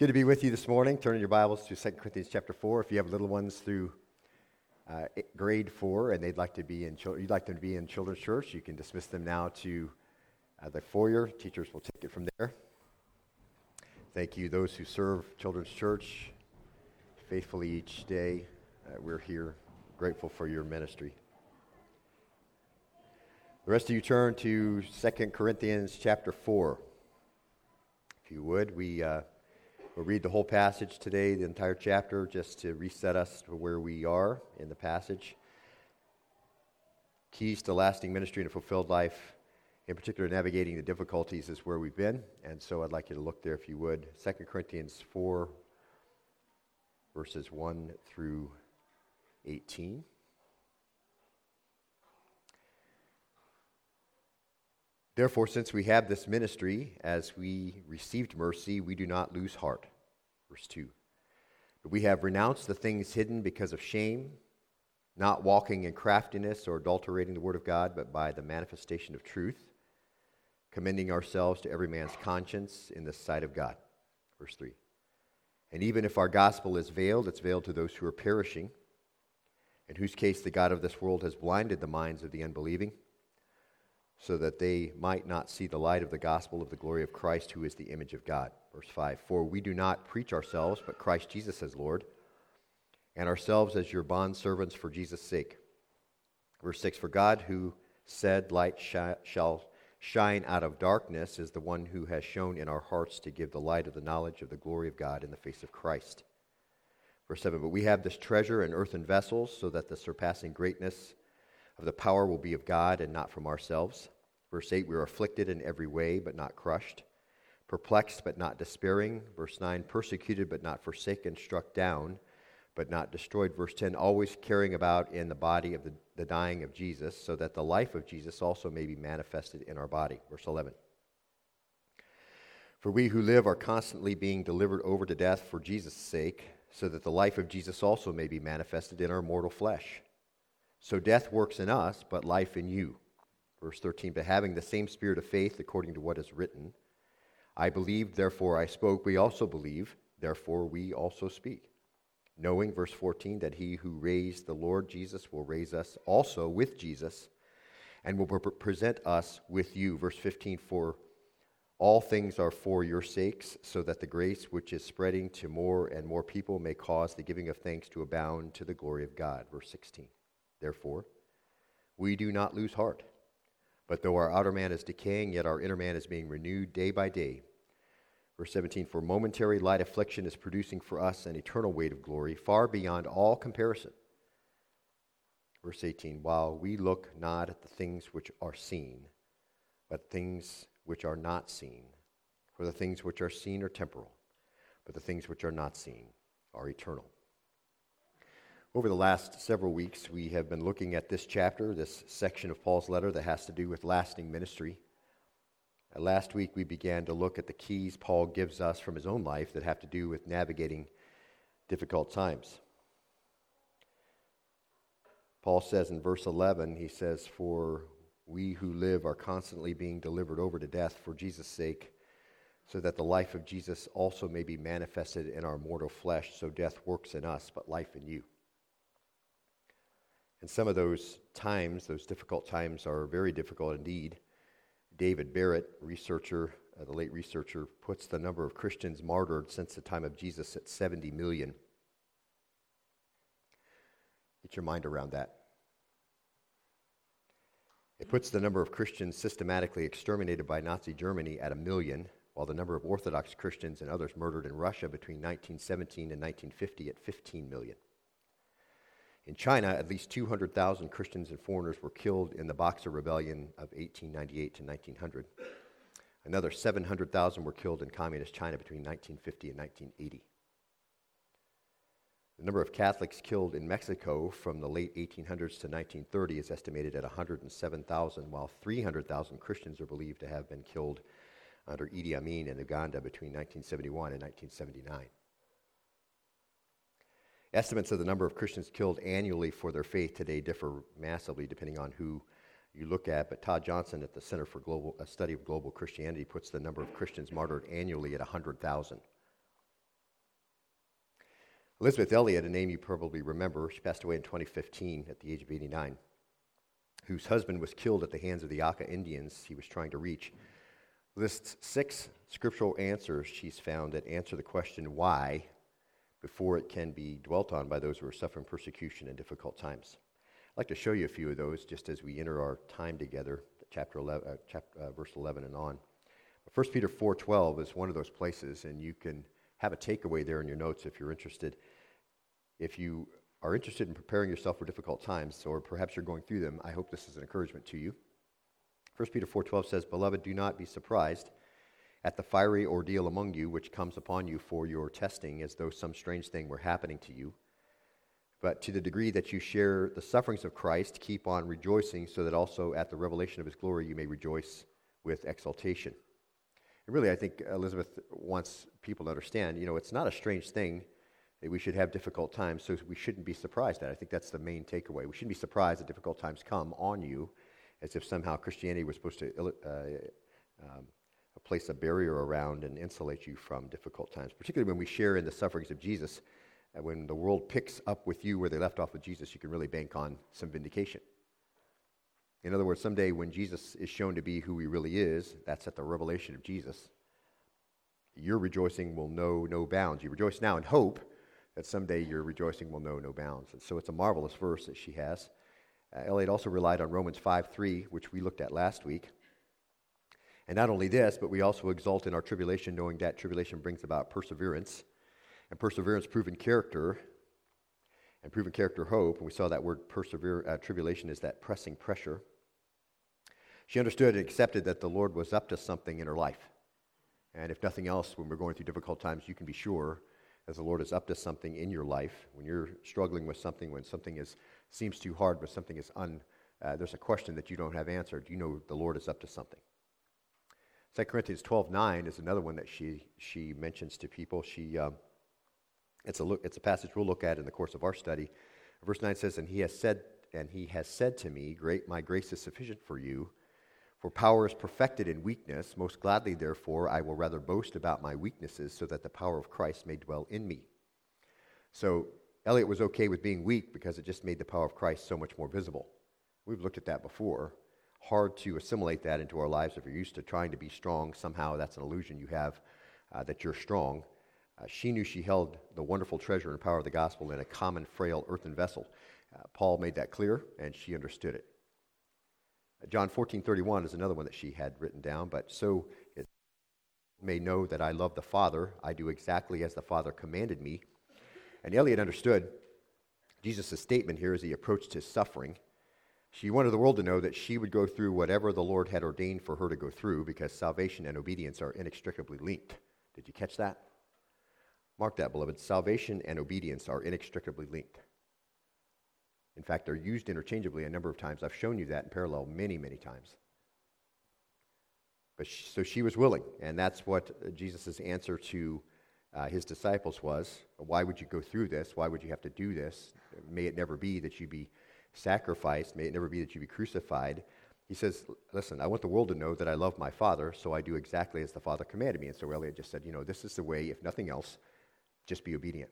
Good to be with you this morning. Turn in your Bibles to 2 Corinthians chapter 4. If you have little ones through uh, grade 4 and they'd like to be in you'd like them to be in children's church, you can dismiss them now to uh, the foyer. Teachers will take it from there. Thank you, those who serve children's church faithfully each day. Uh, we're here grateful for your ministry. The rest of you turn to 2 Corinthians chapter 4. If you would, we uh, We'll read the whole passage today, the entire chapter, just to reset us to where we are in the passage. Keys to lasting ministry and a fulfilled life, in particular, navigating the difficulties, is where we've been. And so I'd like you to look there, if you would. 2 Corinthians 4, verses 1 through 18. Therefore, since we have this ministry, as we received mercy, we do not lose heart. Verse 2. But we have renounced the things hidden because of shame, not walking in craftiness or adulterating the word of God, but by the manifestation of truth, commending ourselves to every man's conscience in the sight of God. Verse 3. And even if our gospel is veiled, it's veiled to those who are perishing, in whose case the God of this world has blinded the minds of the unbelieving so that they might not see the light of the gospel of the glory of Christ, who is the image of God. Verse 5 For we do not preach ourselves, but Christ Jesus as Lord, and ourselves as your bondservants for Jesus' sake. Verse 6 For God, who said, Light sh- shall shine out of darkness, is the one who has shown in our hearts to give the light of the knowledge of the glory of God in the face of Christ. Verse 7 But we have this treasure in earthen vessels, so that the surpassing greatness of the power will be of God and not from ourselves. Verse 8, we are afflicted in every way, but not crushed, perplexed, but not despairing. Verse 9, persecuted, but not forsaken, struck down, but not destroyed. Verse 10, always carrying about in the body of the, the dying of Jesus, so that the life of Jesus also may be manifested in our body. Verse 11. For we who live are constantly being delivered over to death for Jesus' sake, so that the life of Jesus also may be manifested in our mortal flesh. So death works in us, but life in you. Verse 13, but having the same spirit of faith according to what is written, I believed, therefore I spoke. We also believe, therefore we also speak. Knowing, verse 14, that he who raised the Lord Jesus will raise us also with Jesus and will present us with you. Verse 15, for all things are for your sakes, so that the grace which is spreading to more and more people may cause the giving of thanks to abound to the glory of God. Verse 16. Therefore, we do not lose heart. But though our outer man is decaying, yet our inner man is being renewed day by day. Verse 17 For momentary light affliction is producing for us an eternal weight of glory, far beyond all comparison. Verse 18 While we look not at the things which are seen, but things which are not seen. For the things which are seen are temporal, but the things which are not seen are eternal. Over the last several weeks, we have been looking at this chapter, this section of Paul's letter that has to do with lasting ministry. Uh, last week, we began to look at the keys Paul gives us from his own life that have to do with navigating difficult times. Paul says in verse 11, he says, For we who live are constantly being delivered over to death for Jesus' sake, so that the life of Jesus also may be manifested in our mortal flesh. So death works in us, but life in you. And some of those times, those difficult times, are very difficult indeed. David Barrett, researcher, uh, the late researcher, puts the number of Christians martyred since the time of Jesus at 70 million. Get your mind around that. It puts the number of Christians systematically exterminated by Nazi Germany at a million, while the number of Orthodox Christians and others murdered in Russia between 1917 and 1950 at 15 million. In China, at least 200,000 Christians and foreigners were killed in the Boxer Rebellion of 1898 to 1900. Another 700,000 were killed in Communist China between 1950 and 1980. The number of Catholics killed in Mexico from the late 1800s to 1930 is estimated at 107,000, while 300,000 Christians are believed to have been killed under Idi Amin in Uganda between 1971 and 1979. Estimates of the number of Christians killed annually for their faith today differ massively depending on who you look at, but Todd Johnson at the Center for Global, a Study of Global Christianity puts the number of Christians martyred annually at 100,000. Elisabeth Elliot, a name you probably remember, she passed away in 2015 at the age of 89, whose husband was killed at the hands of the Auca Indians he was trying to reach, lists six scriptural answers she's found that answer the question why before it can be dwelt on by those who are suffering persecution in difficult times. I'd like to show you a few of those just as we enter our time together, chapter 11, uh, chapter, uh, verse 11 and on. 1 Peter 4:12 is one of those places, and you can have a takeaway there in your notes if you're interested. If you are interested in preparing yourself for difficult times, or perhaps you're going through them, I hope this is an encouragement to you. 1 Peter 4:12 says, "Beloved, do not be surprised at the fiery ordeal among you which comes upon you for your testing, as though some strange thing were happening to you. But to the degree that you share the sufferings of Christ, keep on rejoicing, so that also at the revelation of his glory you may rejoice with exultation." And really, I think Elisabeth wants people to understand, you know, it's not a strange thing that we should have difficult times, so we shouldn't be surprised at it. I think that's the main takeaway. We shouldn't be surprised that difficult times come on you as if somehow Christianity was supposed to uh, um, place a barrier around and insulate you from difficult times, particularly when we share in the sufferings of Jesus. And when the world picks up with you where they left off with Jesus, you can really bank on some vindication. In other words, someday when Jesus is shown to be who he really is, that's at the revelation of Jesus, your rejoicing will know no bounds. You rejoice now in hope that someday your rejoicing will know no bounds. And so it's a marvelous verse that she has. Uh, Elliot also relied on Romans 5 3, which we looked at last week. And not only this, but we also exult in our tribulation, knowing that tribulation brings about perseverance, and perseverance, proven character, and proven character, hope. And we saw that word persevere, uh, tribulation is that pressing pressure. She understood and accepted that the Lord was up to something in her life. And if nothing else, when we're going through difficult times, you can be sure as the Lord is up to something in your life, when you're struggling with something, when something is, seems too hard, but something is un, uh, there's a question that you don't have answered, you know the Lord is up to something. 2 Corinthians 12 9 is another one that she, she mentions to people. She, um, it's, a look, it's a passage we'll look at in the course of our study. Verse 9 says, And he has said, and he has said to me, Great, my grace is sufficient for you for power is perfected in weakness. Most gladly, therefore, I will rather boast about my weaknesses so that the power of Christ may dwell in me. So, Elliot was okay with being weak because it just made the power of Christ so much more visible. We've looked at that before. Hard to assimilate that into our lives if you're used to trying to be strong. Somehow that's an illusion you have uh, that you're strong. Uh, she knew she held the wonderful treasure and power of the gospel in a common, frail earthen vessel. Uh, Paul made that clear, and she understood it. John 14, 31 is another one that she had written down, but so it may know that I love the Father. I do exactly as the Father commanded me. And Elliot understood Jesus' statement here as he approached his suffering. She wanted the world to know that she would go through whatever the Lord had ordained for her to go through because salvation and obedience are inextricably linked. Did you catch that? Mark that, beloved. Salvation and obedience are inextricably linked. In fact, they're used interchangeably a number of times. I've shown you that in parallel many, many times. But she, so she was willing, and that's what Jesus' answer to uh, his disciples was. Why would you go through this? Why would you have to do this? May it never be that you be sacrificed. May it never be that you be crucified. He says, Listen, I want the world to know that I love my Father, so I do exactly as the Father commanded me. And so Elliot just said, You know, this is the way, if nothing else, just be obedient.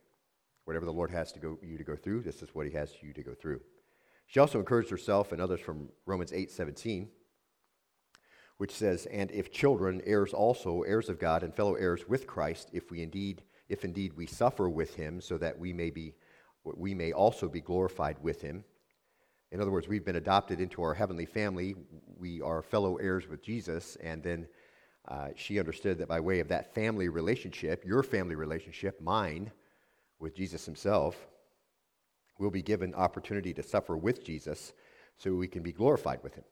Whatever the Lord has to go, you to go through, this is what He has you to go through. She also encouraged herself and others from Romans 8 17, which says, And if children, heirs also, heirs of God, and fellow heirs with Christ, if we indeed, if indeed we suffer with him, so that we may be we may also be glorified with him. In other words, we've been adopted into our heavenly family. We are fellow heirs with Jesus. And then uh, she understood that by way of that family relationship, your family relationship, mine, with Jesus himself, we'll be given opportunity to suffer with Jesus so we can be glorified with him.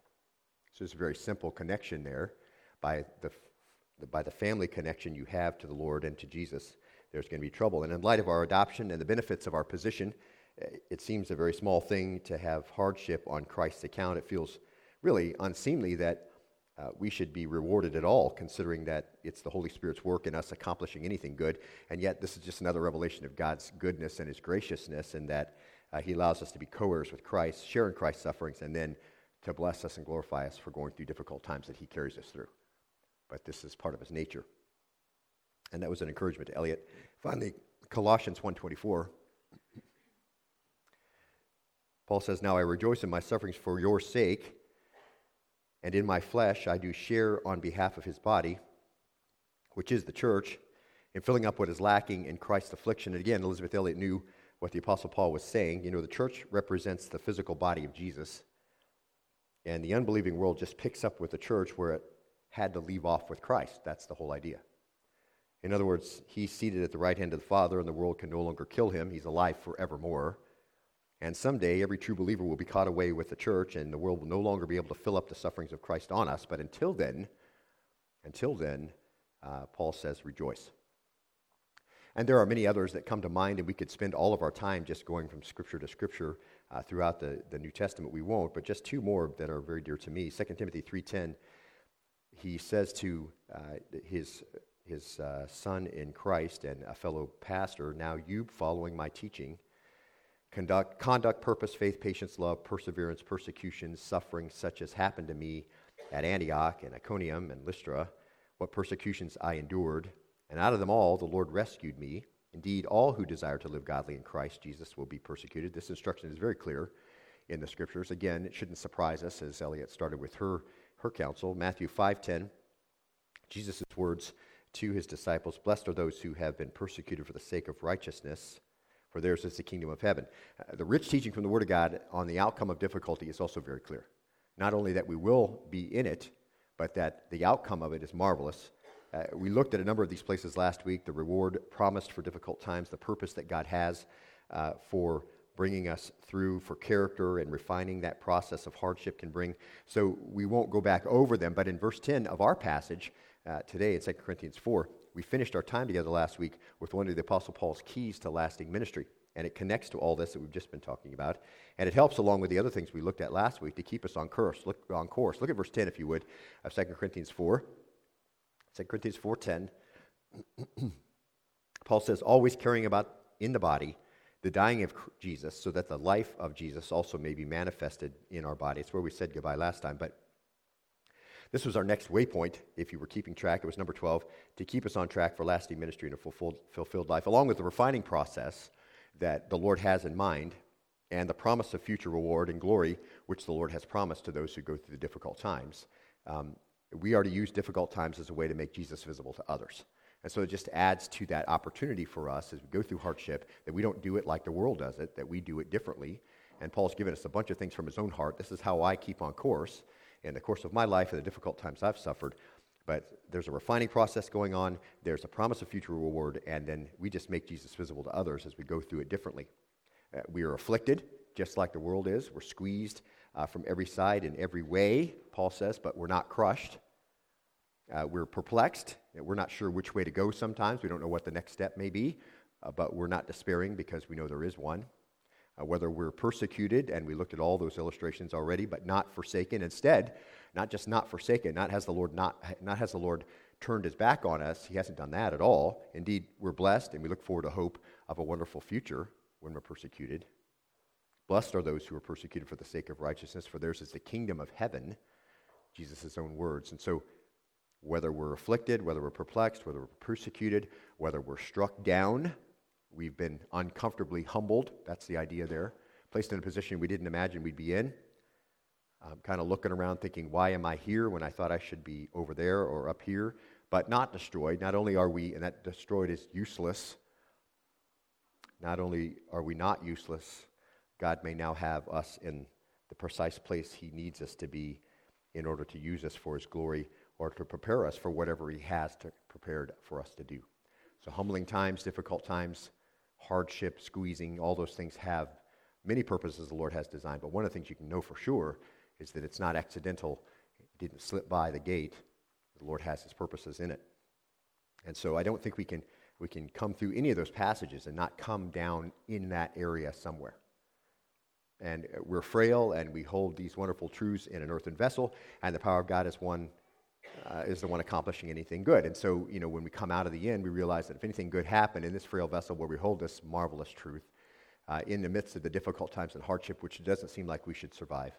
So it's a very simple connection there by the, by the family connection you have to the Lord and to Jesus. There's going to be trouble. And in light of our adoption and the benefits of our position, it seems a very small thing to have hardship on Christ's account. It feels really unseemly that uh, we should be rewarded at all, considering that it's the Holy Spirit's work in us accomplishing anything good. And yet, this is just another revelation of God's goodness and His graciousness, and that uh, He allows us to be co heirs with Christ, share in Christ's sufferings, and then to bless us and glorify us for going through difficult times that He carries us through. But this is part of His nature. And that was an encouragement to Elliot. Finally, Colossians 1.24 Paul says, Now I rejoice in my sufferings for your sake, and in my flesh I do share on behalf of his body, which is the church, in filling up what is lacking in Christ's affliction. And again, Elisabeth Elliot knew what the Apostle Paul was saying. You know, the church represents the physical body of Jesus, and the unbelieving world just picks up with the church where it had to leave off with Christ. That's the whole idea. In other words, he's seated at the right hand of the Father, and the world can no longer kill him. He's alive forevermore. And someday, every true believer will be caught away with the church, and the world will no longer be able to fill up the sufferings of Christ on us. But until then, until then, uh, Paul says, rejoice. And there are many others that come to mind, and we could spend all of our time just going from scripture to scripture uh, throughout the, the New Testament. We won't, but just two more that are very dear to me. 2 Timothy 3.10, he says to uh, his, his uh, son in Christ and a fellow pastor, Now you, following my teaching, conduct, conduct purpose, faith, patience, love, perseverance, persecution, suffering, such as happened to me at Antioch and Iconium and Lystra, what persecutions I endured and out of them all, the Lord rescued me. Indeed, all who desire to live godly in Christ Jesus will be persecuted. This instruction is very clear in the scriptures. Again, it shouldn't surprise us as Elliot started with her, her counsel. Matthew 5.10, Jesus' words to his disciples, Blessed are those who have been persecuted for the sake of righteousness, for theirs is the kingdom of heaven. Uh, the rich teaching from the Word of God on the outcome of difficulty is also very clear. Not only that we will be in it, but that the outcome of it is marvelous uh, we looked at a number of these places last week the reward promised for difficult times, the purpose that God has uh, for bringing us through for character and refining that process of hardship can bring. So we won't go back over them, but in verse 10 of our passage uh, today in 2 Corinthians 4, we finished our time together last week with one of the Apostle Paul's keys to lasting ministry. And it connects to all this that we've just been talking about. And it helps along with the other things we looked at last week to keep us on course. Look, on course. Look at verse 10, if you would, of 2 Corinthians 4. 2 Corinthians 4.10, Paul says, always carrying about in the body the dying of Jesus, so that the life of Jesus also may be manifested in our body. It's where we said goodbye last time, but this was our next waypoint, if you were keeping track. It was number 12, to keep us on track for lasting ministry and a fulfilled, fulfilled life, along with the refining process that the Lord has in mind and the promise of future reward and glory, which the Lord has promised to those who go through the difficult times. Um, we are to use difficult times as a way to make Jesus visible to others. And so it just adds to that opportunity for us as we go through hardship that we don't do it like the world does it, that we do it differently. And Paul's given us a bunch of things from his own heart. This is how I keep on course in the course of my life and the difficult times I've suffered. But there's a refining process going on, there's a promise of future reward, and then we just make Jesus visible to others as we go through it differently. Uh, we are afflicted, just like the world is. We're squeezed uh, from every side in every way, Paul says, but we're not crushed. Uh, we're perplexed. We're not sure which way to go sometimes. We don't know what the next step may be, uh, but we're not despairing because we know there is one. Uh, whether we're persecuted, and we looked at all those illustrations already, but not forsaken. Instead, not just not forsaken, not has the Lord not, not has the Lord turned his back on us. He hasn't done that at all. Indeed, we're blessed, and we look forward to hope of a wonderful future when we're persecuted. Blessed are those who are persecuted for the sake of righteousness, for theirs is the kingdom of heaven, Jesus' own words. And so, whether we're afflicted, whether we're perplexed, whether we're persecuted, whether we're struck down, we've been uncomfortably humbled. That's the idea there. Placed in a position we didn't imagine we'd be in. I'm kind of looking around thinking, why am I here when I thought I should be over there or up here? But not destroyed. Not only are we, and that destroyed is useless, not only are we not useless, God may now have us in the precise place He needs us to be in order to use us for His glory or to prepare us for whatever He has to, prepared for us to do. So, humbling times, difficult times, hardship, squeezing, all those things have many purposes the Lord has designed. But one of the things you can know for sure is that it's not accidental, it didn't slip by the gate. The Lord has His purposes in it. And so, I don't think we can, we can come through any of those passages and not come down in that area somewhere and we're frail and we hold these wonderful truths in an earthen vessel and the power of god is one uh, is the one accomplishing anything good. And so you know when we come out of the end we realize that if anything good happened in this frail vessel where we hold this marvelous truth uh, in the midst of the difficult times and hardship which doesn't seem like we should survive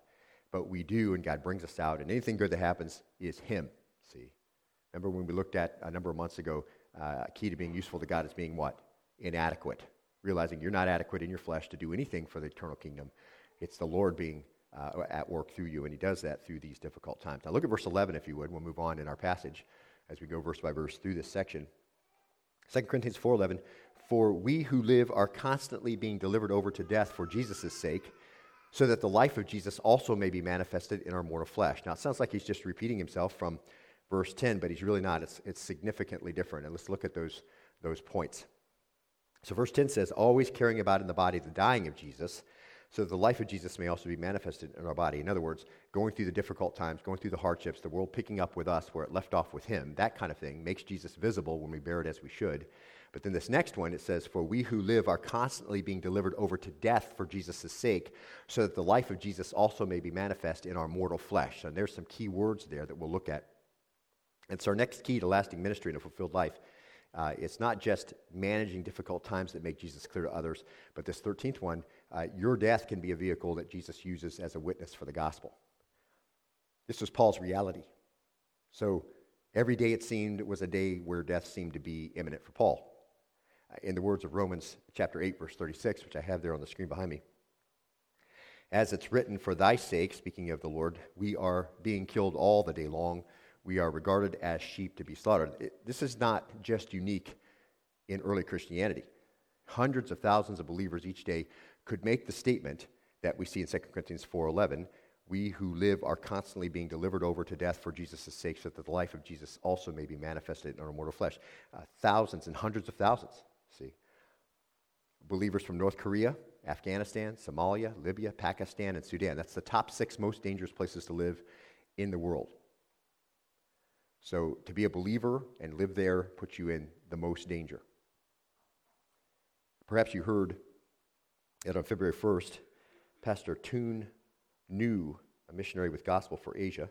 but we do and god brings us out and anything good that happens is him see? Remember when we looked at a number of months ago uh, key to being useful to god is being what? Inadequate. Realizing you're not adequate in your flesh to do anything for the eternal kingdom. It's the Lord being uh, at work through you, and He does that through these difficult times. Now, look at verse 11, if you would. We'll move on in our passage as we go verse by verse through this section. 2 Corinthians 4:11 For we who live are constantly being delivered over to death for Jesus' sake so that the life of Jesus also may be manifested in our mortal flesh. Now it sounds like he's just repeating himself from verse 10 but he's really not. It's it's significantly different and let's look at those those points. So verse 10 says always carrying about in the body the dying of Jesus so the life of Jesus may also be manifested in our body. In other words, going through the difficult times, going through the hardships, the world picking up with us where it left off with him, that kind of thing makes Jesus visible when we bear it as we should. But then this next one, it says, For we who live are constantly being delivered over to death for Jesus' sake, so that the life of Jesus also may be manifest in our mortal flesh. And there's some key words there that we'll look at. It's our next key to lasting ministry and a fulfilled life. Uh, it's not just managing difficult times that make Jesus clear to others, but this 13th one uh, your death can be a vehicle that Jesus uses as a witness for the gospel. This was Paul's reality. So every day it seemed was a day where death seemed to be imminent for Paul. Uh, in the words of Romans chapter 8, verse 36, which I have there on the screen behind me. As it's written, for thy sake, speaking of the Lord, we are being killed all the day long. We are regarded as sheep to be slaughtered. It, this is not just unique in early Christianity. Hundreds of thousands of believers each day could make the statement that we see in 2 Corinthians 4:11, we who live are constantly being delivered over to death for Jesus' sake, so that the life of Jesus also may be manifested in our mortal flesh. Uh, thousands and hundreds of thousands, see. Believers from North Korea, Afghanistan, Somalia, Libya, Pakistan, and Sudan. That's the top six most dangerous places to live in the world. So to be a believer and live there puts you in the most danger. Perhaps you heard that on February 1st, Pastor Toon New, a missionary with Gospel for Asia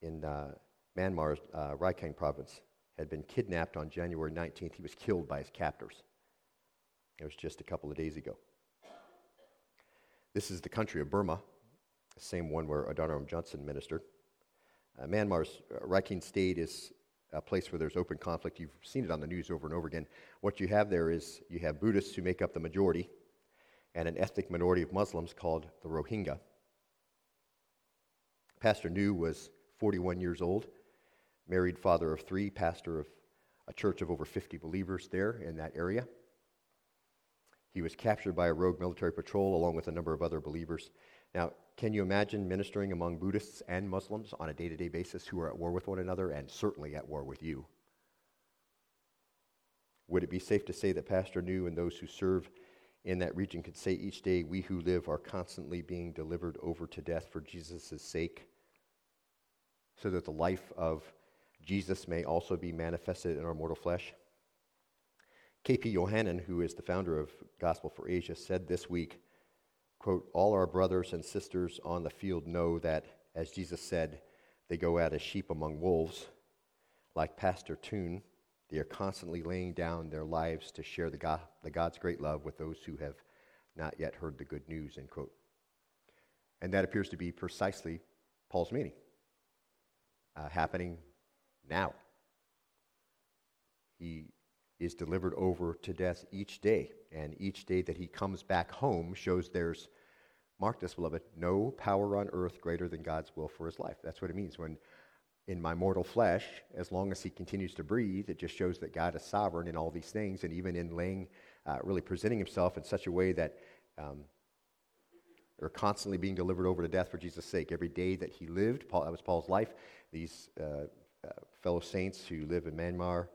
in uh, Myanmar's uh, Rakhine province, had been kidnapped on January 19th. He was killed by his captors. It was just a couple of days ago. This is the country of Burma, the same one where Adoniram Judson ministered. Uh, Myanmar's uh, Rakhine state is a place where there's open conflict. You've seen it on the news over and over again. What you have there is you have Buddhists who make up the majority, and an ethnic minority of Muslims called the Rohingya. Pastor New was 41 years old, married father of three, pastor of a church of over 50 believers there in that area. He was captured by a rogue military patrol along with a number of other believers. Now, can you imagine ministering among Buddhists and Muslims on a day to day basis who are at war with one another and certainly at war with you? Would it be safe to say that Pastor New and those who serve in that region could say each day, We who live are constantly being delivered over to death for Jesus' sake, so that the life of Jesus may also be manifested in our mortal flesh? K.P. Yohannan, who is the founder of Gospel for Asia, said this week, quote, All our brothers and sisters on the field know that, as Jesus said, they go out as sheep among wolves. Like Pastor Toon, they are constantly laying down their lives to share the, God, the God's great love with those who have not yet heard the good news, end quote. And that appears to be precisely Paul's meaning, uh, happening now. He is delivered over to death each day, and each day that he comes back home shows there's, mark this, beloved, no power on earth greater than God's will for his life. That's what it means when in my mortal flesh, as long as he continues to breathe, it just shows that God is sovereign in all these things, and even in laying, uh, really presenting himself in such a way that um, they're constantly being delivered over to death for Jesus' sake. Every day that he lived, Paul, that was Paul's life. These uh, uh, fellow saints who live in Myanmar,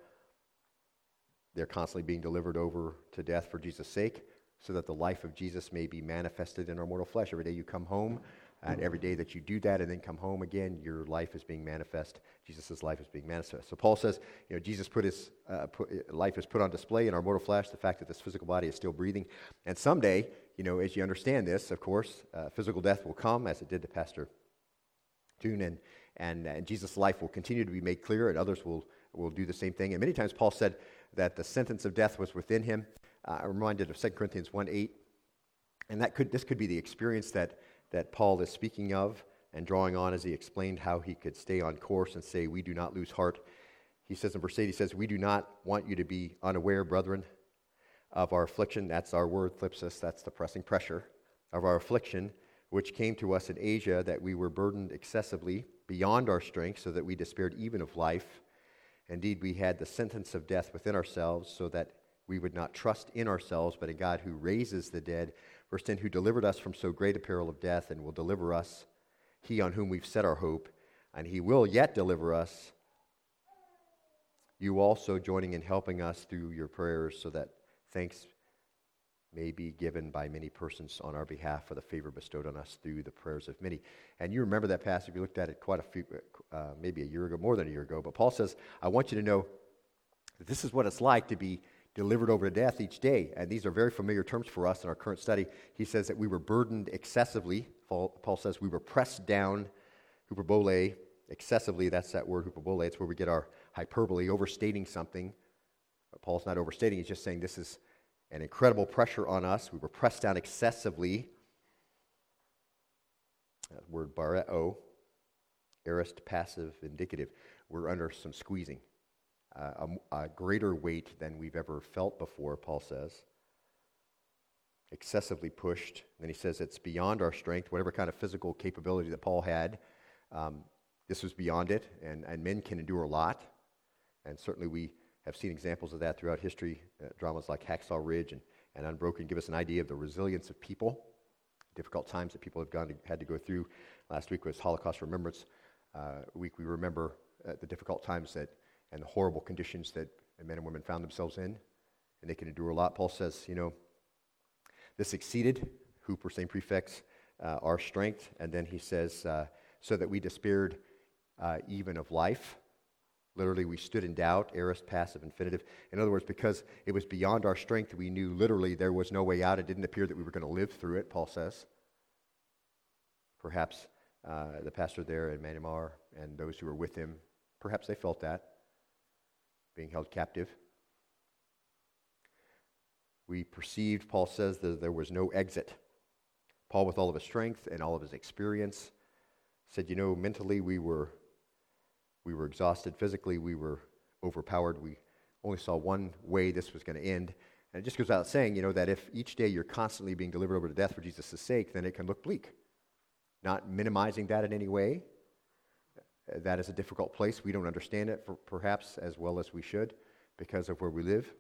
they're constantly being delivered over to death for Jesus' sake, so that the life of Jesus may be manifested in our mortal flesh. Every day you come home, and every day that you do that and then come home again, your life is being manifest. Jesus' life is being manifest. So Paul says, you know, Jesus put his uh, put, life is put on display in our mortal flesh, the fact that this physical body is still breathing. And someday, you know, as you understand this, of course, uh, physical death will come, as it did to Pastor Toon, and, and, and Jesus' life will continue to be made clear, and others will, will do the same thing. And many times Paul said that the sentence of death was within him. Uh, I'm reminded of 2 Corinthians 1 8. And that could, this could be the experience that that Paul is speaking of and drawing on as he explained how he could stay on course and say, We do not lose heart. He says in verse 8, he says, We do not want you to be unaware, brethren, of our affliction. That's our word, thlipsis. That's the pressing pressure of our affliction, which came to us in Asia, that we were burdened excessively beyond our strength, so that we despaired even of life. Indeed, we had the sentence of death within ourselves, so that we would not trust in ourselves, but in God who raises the dead. Verse 10 Who delivered us from so great a peril of death and will deliver us, he on whom we've set our hope, and he will yet deliver us. You also joining in helping us through your prayers, so that thanks may be given by many persons on our behalf for the favor bestowed on us through the prayers of many. And you remember that passage, we looked at it quite a few, uh, maybe a year ago, more than a year ago. But Paul says, I want you to know that this is what it's like to be delivered over to death each day. And these are very familiar terms for us in our current study. He says that we were burdened excessively. Paul says we were pressed down, hyperbole, excessively. That's that word, hyperbole. It's where we get our hyperbole, overstating something. But Paul's not overstating, he's just saying this is an incredible pressure on us. We were pressed down excessively. That word bareo, aorist passive indicative. We're under some squeezing. A, a greater weight than we've ever felt before, Paul says. Excessively pushed. Then he says it's beyond our strength, whatever kind of physical capability that Paul had. Um, this was beyond it, and, and men can endure a lot. And certainly we have seen examples of that throughout history. Uh, dramas like Hacksaw Ridge and, and Unbroken give us an idea of the resilience of people, difficult times that people have gone to, had to go through. Last week was Holocaust Remembrance uh, Week. We remember uh, the difficult times that and the horrible conditions that men and women found themselves in, and they can endure a lot. Paul says, you know, this exceeded, huper, same prefix, uh, our strength. And then he says, uh, so that we despaired uh, even of life. Literally, we stood in doubt, aorist, passive, infinitive. In other words, because it was beyond our strength, we knew literally there was no way out. It didn't appear that we were going to live through it, Paul says. Perhaps uh, the pastor there in Myanmar and those who were with him, perhaps they felt that, being held captive. We perceived, Paul says, that there was no exit. Paul, with all of his strength and all of his experience, said, You know, mentally we were we were exhausted physically. We were overpowered. We only saw one way this was going to end. And it just goes without saying, you know, that if each day you're constantly being delivered over to death for Jesus' sake, then it can look bleak. Not minimizing that in any way. That is a difficult place. We don't understand it, perhaps, as well as we should because of where we live.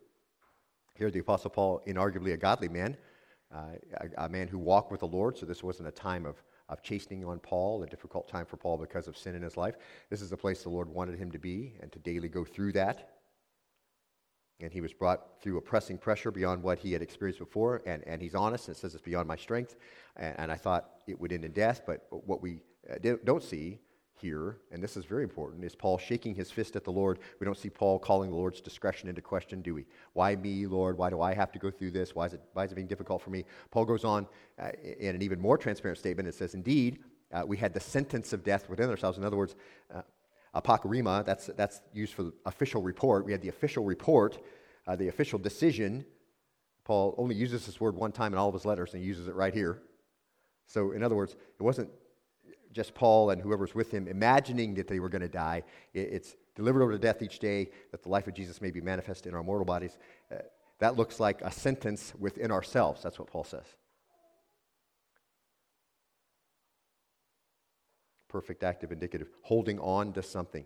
Here, the Apostle Paul, inarguably a godly man, uh, a, a man who walked with the Lord, so this wasn't a time of of chastening on Paul, a difficult time for Paul because of sin in his life. This is the place the Lord wanted him to be and to daily go through that. And he was brought through a pressing pressure beyond what he had experienced before. And, and he's honest and says it's beyond my strength. And, and I thought it would end in death. But what we uh, don't see here, and this is very important, is Paul shaking his fist at the Lord. We don't see Paul calling the Lord's discretion into question, do we? Why me, Lord? Why do I have to go through this? Why is it, why is it being difficult for me? Paul goes on uh, in an even more transparent statement. It says, Indeed, uh, we had the sentence of death within ourselves. In other words, uh, apokrima, that's, that's used for the official report. We had the official report, uh, the official decision. Paul only uses this word one time in all of his letters, and he uses it right here. So, in other words, it wasn't just Paul and whoever's with him imagining that they were going to die. It's delivered over to death each day, that the life of Jesus may be manifest in our mortal bodies. Uh, that looks like a sentence within ourselves. That's what Paul says. Perfect active indicative, holding on to something.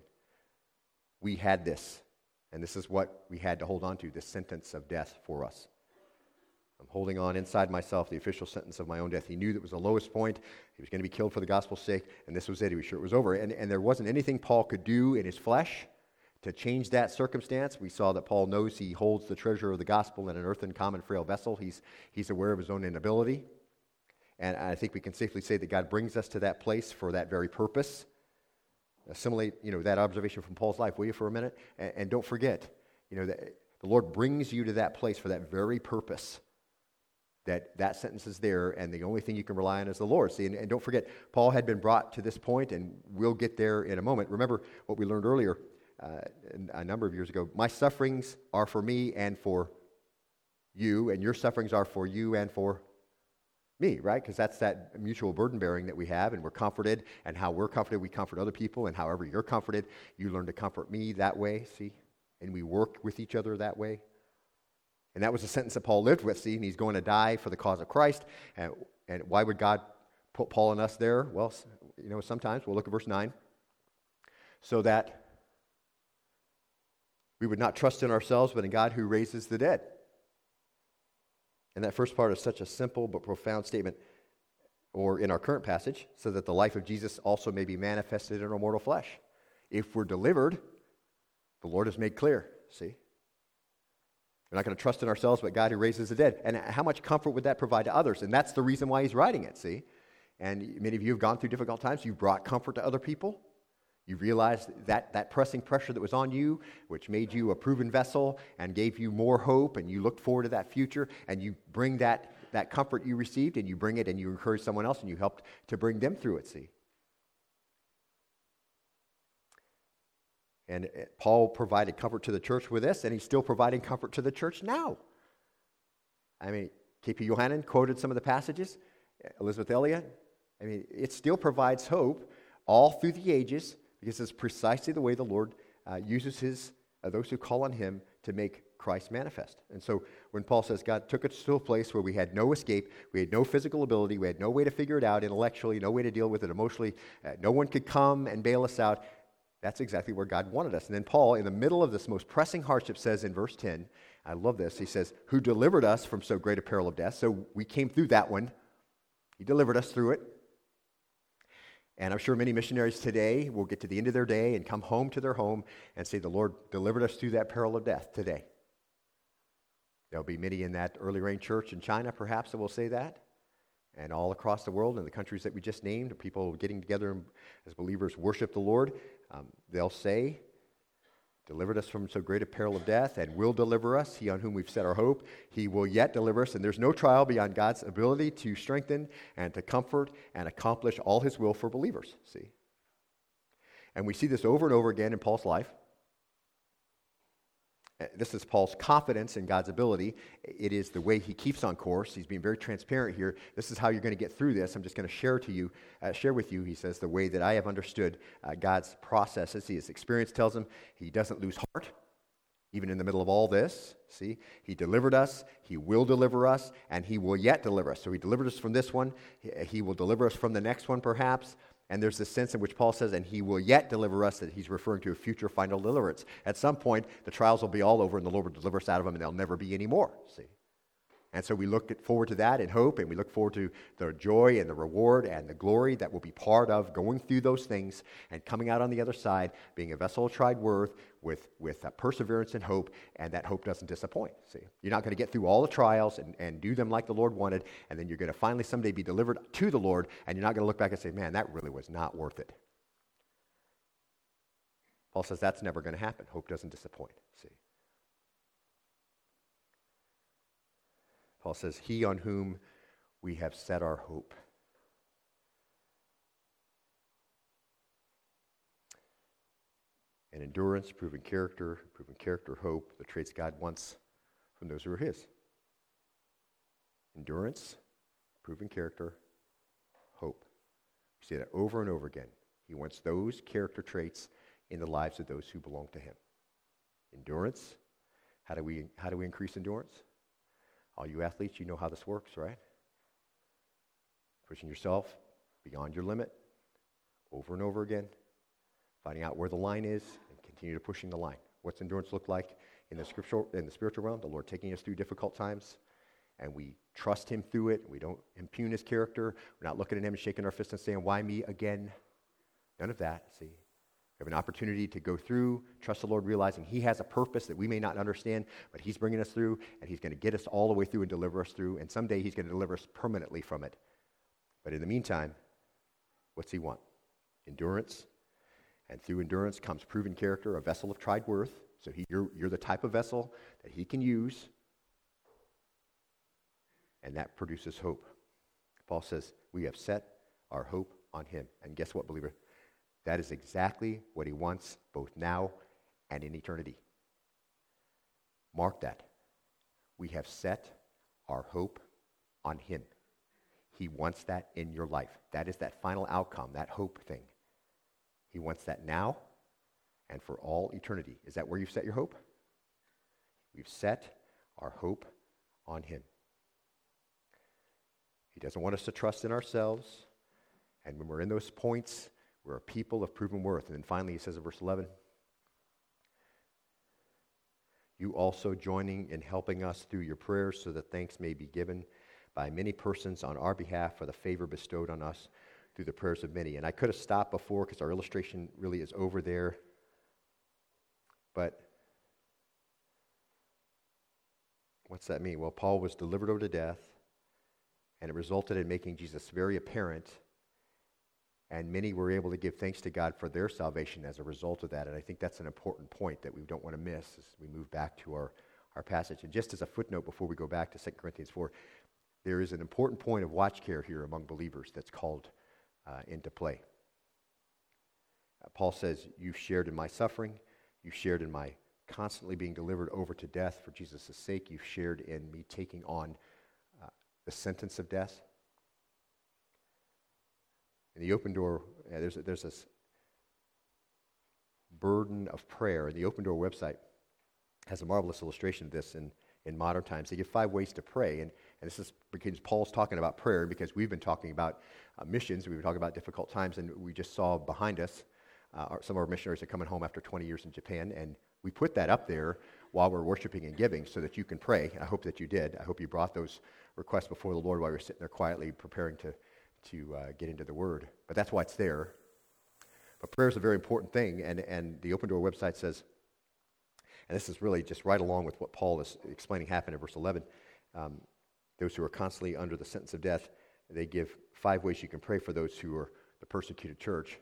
We had this, and this is what we had to hold on to this sentence of death for us. I'm holding on inside myself the official sentence of my own death. He knew that was the lowest point. He was going to be killed for the gospel's sake, and this was it. He was sure it was over. And, and there wasn't anything Paul could do in his flesh to change that circumstance. We saw that Paul knows he holds the treasure of the gospel in an earthen, common, frail vessel. He's, he's aware of his own inability. And I think we can safely say that God brings us to that place for that very purpose. Assimilate, you know, that observation from Paul's life, will you, for a minute? And, and don't forget, you know, that the Lord brings you to that place for that very purpose that that sentence is there and the only thing you can rely on is the lord. See and, and, don't forget paul had been brought to this point and we'll get there in a moment. Remember what we learned earlier uh, a number of years ago. My sufferings are for me and for you and your sufferings are for you and for me right? Because that's that mutual burden bearing that we have and we're comforted and how we're comforted we comfort other people and however you're comforted you learn to comfort me that way see? And we work with each other that way And that was the sentence that Paul lived with. See, he's going to die for the cause of Christ. And, and why would God put Paul and us there? Well, you know, sometimes we'll look at verse 9. So that we would not trust in ourselves, but in God who raises the dead. And that first part is such a simple but profound statement, or in our current passage, so that the life of Jesus also may be manifested in our mortal flesh. If we're delivered, the Lord has made clear. See? We're not going to trust in ourselves, but God who raises the dead. And how much comfort would that provide to others? And that's the reason why he's writing it, see? And many of you have gone through difficult times. You've brought comfort to other people. You realized that, that pressing pressure that was on you, which made you a proven vessel and gave you more hope, and you looked forward to that future, and you bring that, that comfort you received and you bring it and you encourage someone else and you helped to bring them through it, see? And Paul provided comfort to the church with this, and he's still providing comfort to the church now. I mean, K.P. Yohannan quoted some of the passages, Elisabeth Elliot. I mean, it still provides hope all through the ages because it's precisely the way the Lord uh, uses his, uh, those who call on him to make Christ manifest. And so when Paul says God took us to a place where we had no escape, we had no physical ability, we had no way to figure it out intellectually, no way to deal with it emotionally, uh, no one could come and bail us out, that's exactly where God wanted us. And then Paul, in the middle of this most pressing hardship, says in verse 10, I love this. He says, Who delivered us from so great a peril of death? So we came through that one. He delivered us through it. And I'm sure many missionaries today will get to the end of their day and come home to their home and say, The Lord delivered us through that peril of death today. There'll be many in that early rain church in China, perhaps, that will say that. And all across the world, in the countries that we just named, people getting together as believers worship the Lord. Um, they'll say, Delivered us from so great a peril of death, and will deliver us. He on whom we've set our hope, he will yet deliver us. And there's no trial beyond God's ability to strengthen and to comfort and accomplish all his will for believers. See? And we see this over and over again in Paul's life. This is Paul's confidence in God's ability. It is the way he keeps on course. He's being very transparent here. This is how you're going to get through this. I'm just going to share to you, uh, share with you. He says the way that I have understood uh, God's processes. His experience tells him he doesn't lose heart, even in the middle of all this. See, he delivered us. He will deliver us, and he will yet deliver us. So he delivered us from this one. He will deliver us from the next one, perhaps. And there's this sense in which Paul says, and he will yet deliver us, that he's referring to a future final deliverance. At some point, the trials will be all over, and the Lord will deliver us out of them, and they'll never be any more. See? And so we look forward to that in hope, and we look forward to the joy and the reward and the glory that will be part of going through those things and coming out on the other side, being a vessel of tried worth with, with perseverance and hope, and that hope doesn't disappoint. See, you're not going to get through all the trials and, and do them like the Lord wanted, and then you're going to finally someday be delivered to the Lord, and you're not going to look back and say, man, that really was not worth it. Paul says that's never going to happen. Hope doesn't disappoint. See. Paul says, He on whom we have set our hope. And endurance, proven character, proven character, hope, the traits God wants from those who are His. Endurance, proven character, hope. We see that over and over again. He wants those character traits in the lives of those who belong to Him. Endurance. How do we, how do we increase endurance? All you athletes, you know how this works, right? Pushing yourself beyond your limit over and over again, finding out where the line is, and continue to pushing the line. What's endurance look like in the scriptural in the spiritual realm? The Lord taking us through difficult times, and we trust Him through it. We don't impugn His character. We're not looking at Him and shaking our fist and saying, "Why me again?" None of that. See, we have an opportunity to go through, trust the Lord, realizing He has a purpose that we may not understand, but He's bringing us through, and He's going to get us all the way through and deliver us through, and someday He's going to deliver us permanently from it. But in the meantime, what's He want? Endurance. And through endurance comes proven character, a vessel of tried worth. So he, you're, you're the type of vessel that He can use, and that produces hope. Paul says, We have set our hope on Him. And guess what, believer? That is exactly what he wants both now and in eternity. Mark that. We have set our hope on him. He wants that in your life. That is that final outcome, that hope thing. He wants that now and for all eternity. Is that where you've set your hope? We've set our hope on Him. He doesn't want us to trust in ourselves. And when we're in those points, we're a people of proven worth. And then finally, he says in verse 11, you also joining in helping us through your prayers so that thanks may be given by many persons on our behalf for the favor bestowed on us through the prayers of many. And I could have stopped before because our illustration really is over there. But what's that mean? Well, Paul was delivered over to death, and it resulted in making Jesus very apparent and many were able to give thanks to God for their salvation as a result of that. And I think that's an important point that we don't want to miss as we move back to our, our passage. And just as a footnote before we go back to 2 Corinthians 4, there is an important point of watch care here among believers that's called uh, into play. Uh, Paul says, You've shared in my suffering, you've shared in my constantly being delivered over to death for Jesus' sake, you've shared in me taking on uh, the sentence of death. In the open door, there's, there's this burden of prayer. And the open door website has a marvelous illustration of this in, in modern times. They give five ways to pray. And, and this is because Paul's talking about prayer, because we've been talking about uh, missions, we've been talking about difficult times, and we just saw behind us uh, our, some of our missionaries are coming home after 20 years in Japan. And we put that up there while we're worshiping and giving so that you can pray. I hope that you did. I hope you brought those requests before the Lord while you're sitting there quietly preparing to to uh, get into the Word. But that's why it's there. But prayer is a very important thing, and, and the Open Door website says, and this is really just right along with what Paul is explaining happened in verse 11. Um, those who are constantly under the sentence of death, they give five ways you can pray for those who are the persecuted church.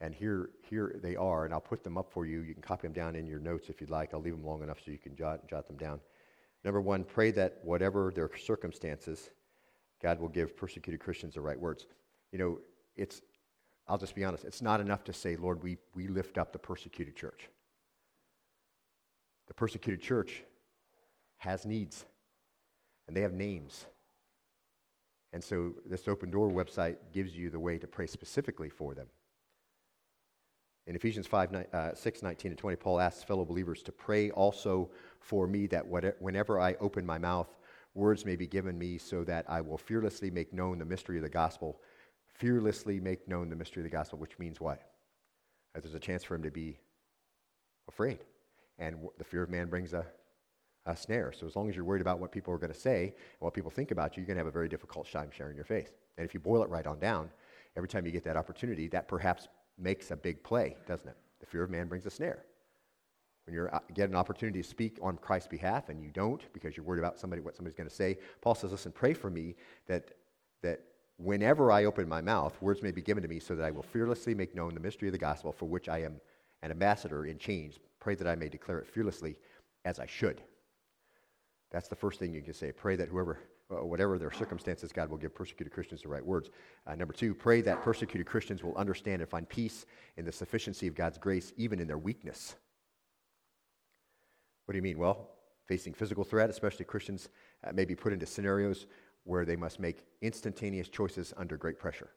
And here, here they are, and I'll put them up for you. You can copy them down in your notes if you'd like. I'll leave them long enough so you can jot, jot them down. Number one, pray that whatever their circumstances, God will give persecuted Christians the right words. You know, it's, I'll just be honest, it's not enough to say, Lord, we, we lift up the persecuted church. The persecuted church has needs, and they have names. And so this open door website gives you the way to pray specifically for them. In Ephesians 5, uh, 6, 19, and 20, Paul asks fellow believers to pray also for me that whenever I open my mouth, words may be given me so that I will fearlessly make known the mystery of the gospel. Fearlessly make known the mystery of the gospel, which means what? That there's a chance for him to be afraid. And the fear of man brings a, a snare. So as long as you're worried about what people are going to say and what people think about you, you're going to have a very difficult time sharing your faith. And if you boil it right on down, every time you get that opportunity, that perhaps makes a big play, doesn't it? The fear of man brings a snare when you uh, get an opportunity to speak on Christ's behalf and you don't because you're worried about somebody what somebody's going to say, Paul says, "Listen, pray for me that that whenever I open my mouth, words may be given to me so that I will fearlessly make known the mystery of the gospel for which I am an ambassador in chains. Pray that I may declare it fearlessly as I should." That's the first thing you can say. Pray that whoever uh, whatever their circumstances, God will give persecuted Christians the right words. Uh, number two, pray that persecuted Christians will understand and find peace in the sufficiency of God's grace, even in their weakness. What do you mean? Well, facing physical threat, especially Christians uh, may be put into scenarios where they must make instantaneous choices under great pressure.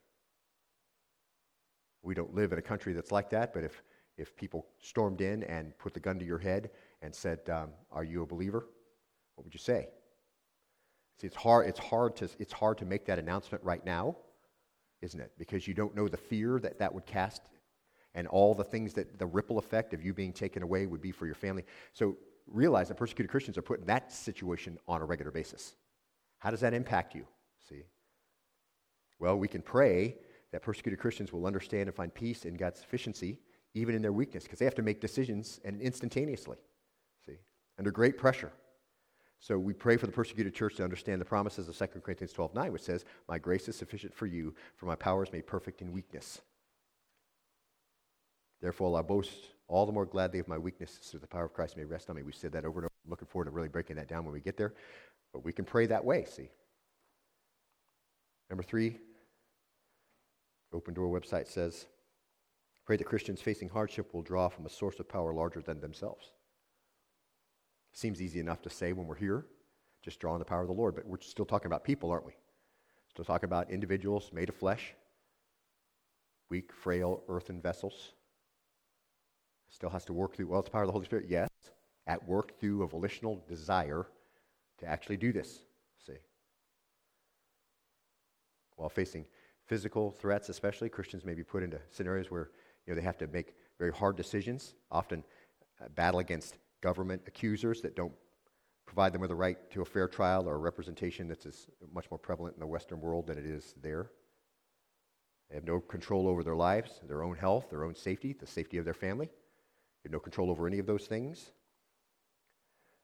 We don't live in a country that's like that, but if, if people stormed in and put the gun to your head and said, um, Are you a believer? What would you say? See, it's hard, it's, hard to, it's hard to make that announcement right now, isn't it? Because you don't know the fear that that would cast and all the things that the ripple effect of you being taken away would be for your family. So realize that persecuted Christians are put in that situation on a regular basis. How does that impact you? See? Well, we can pray that persecuted Christians will understand and find peace in God's sufficiency, even in their weakness, because they have to make decisions and instantaneously, see, under great pressure. So we pray for the persecuted church to understand the promises of 2 Corinthians 12 9, which says, My grace is sufficient for you, for my power is made perfect in weakness. Therefore, I boast all the more gladly of my weaknesses so the power of Christ may rest on me. We've said that over and over. I'm looking forward to really breaking that down when we get there. But we can pray that way, see. Number three, Open Door website says, pray that Christians facing hardship will draw from a source of power larger than themselves. Seems easy enough to say when we're here, just drawing the power of the Lord, but we're still talking about people, aren't we? Still talking about individuals made of flesh, weak, frail, earthen vessels Still has to work through, well, it's the power of the Holy Spirit, yes. At work through a volitional desire to actually do this, see. While facing physical threats, especially, Christians may be put into scenarios where you know, they have to make very hard decisions, often uh, battle against government accusers that don't provide them with a right to a fair trial or a representation that's as much more prevalent in the Western world than it is there. They have no control over their lives, their own health, their own safety, the safety of their family. They have no control over any of those things.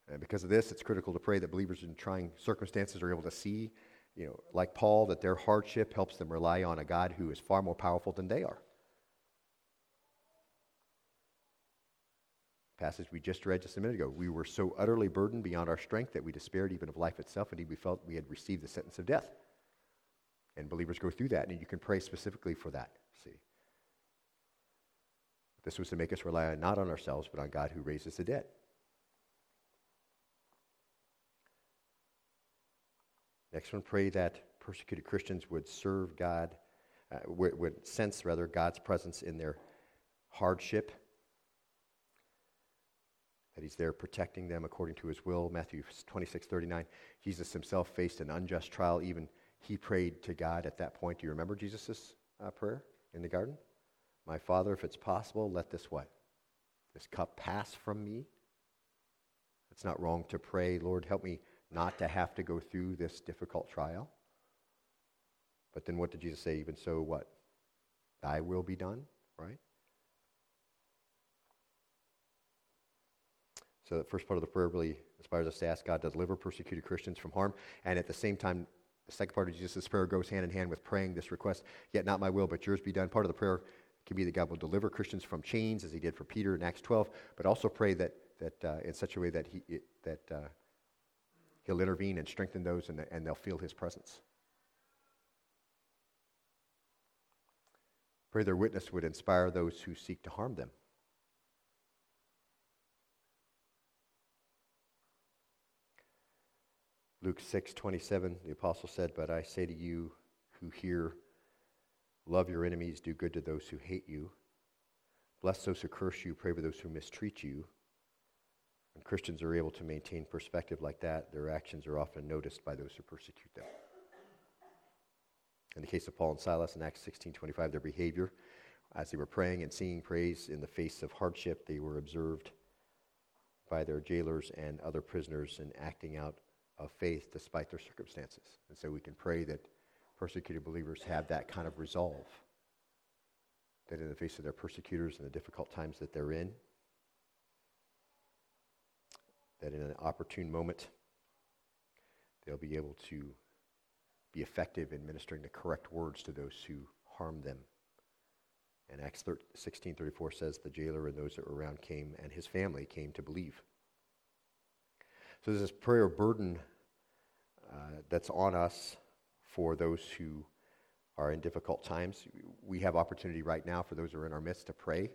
And because of this, it's critical to pray that believers in trying circumstances are able to see, you know, like Paul, that their hardship helps them rely on a God who is far more powerful than they are. Passage we just read just a minute ago. We were so utterly burdened beyond our strength that we despaired even of life itself. Indeed, we felt we had received the sentence of death. And believers go through that, and you can pray specifically for that. This was to make us rely not on ourselves, but on God who raises the dead. Next one, pray that persecuted Christians would serve God, uh, would, would sense, rather, God's presence in their hardship, that He's there protecting them according to His will. Matthew 26, 39. Jesus Himself faced an unjust trial. Even He prayed to God at that point. Do you remember Jesus' uh, prayer in the garden? My Father, if it's possible, let this what? This cup pass from me. It's not wrong to pray, Lord, help me not to have to go through this difficult trial. But then what did Jesus say? Even so, what? Thy will be done, right? So the first part of the prayer really inspires us to ask God to deliver persecuted Christians from harm. And at the same time, the second part of Jesus' prayer goes hand in hand with praying this request, yet not my will, but yours be done. Part of the prayer can be that God will deliver Christians from chains, as he did for Peter in Acts 12, but also pray that, that uh, in such a way that, he, it, that uh, He'll intervene and strengthen those, and, and they'll feel His presence. Pray their witness would inspire those who seek to harm them. Luke 6, 27, the apostle said, But I say to you who hear, love your enemies, do good to those who hate you, bless those who curse you, pray for those who mistreat you. When Christians are able to maintain perspective like that, their actions are often noticed by those who persecute them. In the case of Paul and Silas in Acts 16:25, their behavior as they were praying and singing praise in the face of hardship, they were observed by their jailers and other prisoners in acting out of faith despite their circumstances. And so we can pray that persecuted believers have that kind of resolve. That in the face of their persecutors and the difficult times that they're in, that in an opportune moment, they'll be able to be effective in ministering the correct words to those who harm them. And Acts 16:34 says the jailer and those that were around came and his family came to believe. So there's this prayer burden uh, that's on us for those who are in difficult times. We have opportunity right now for those who are in our midst to pray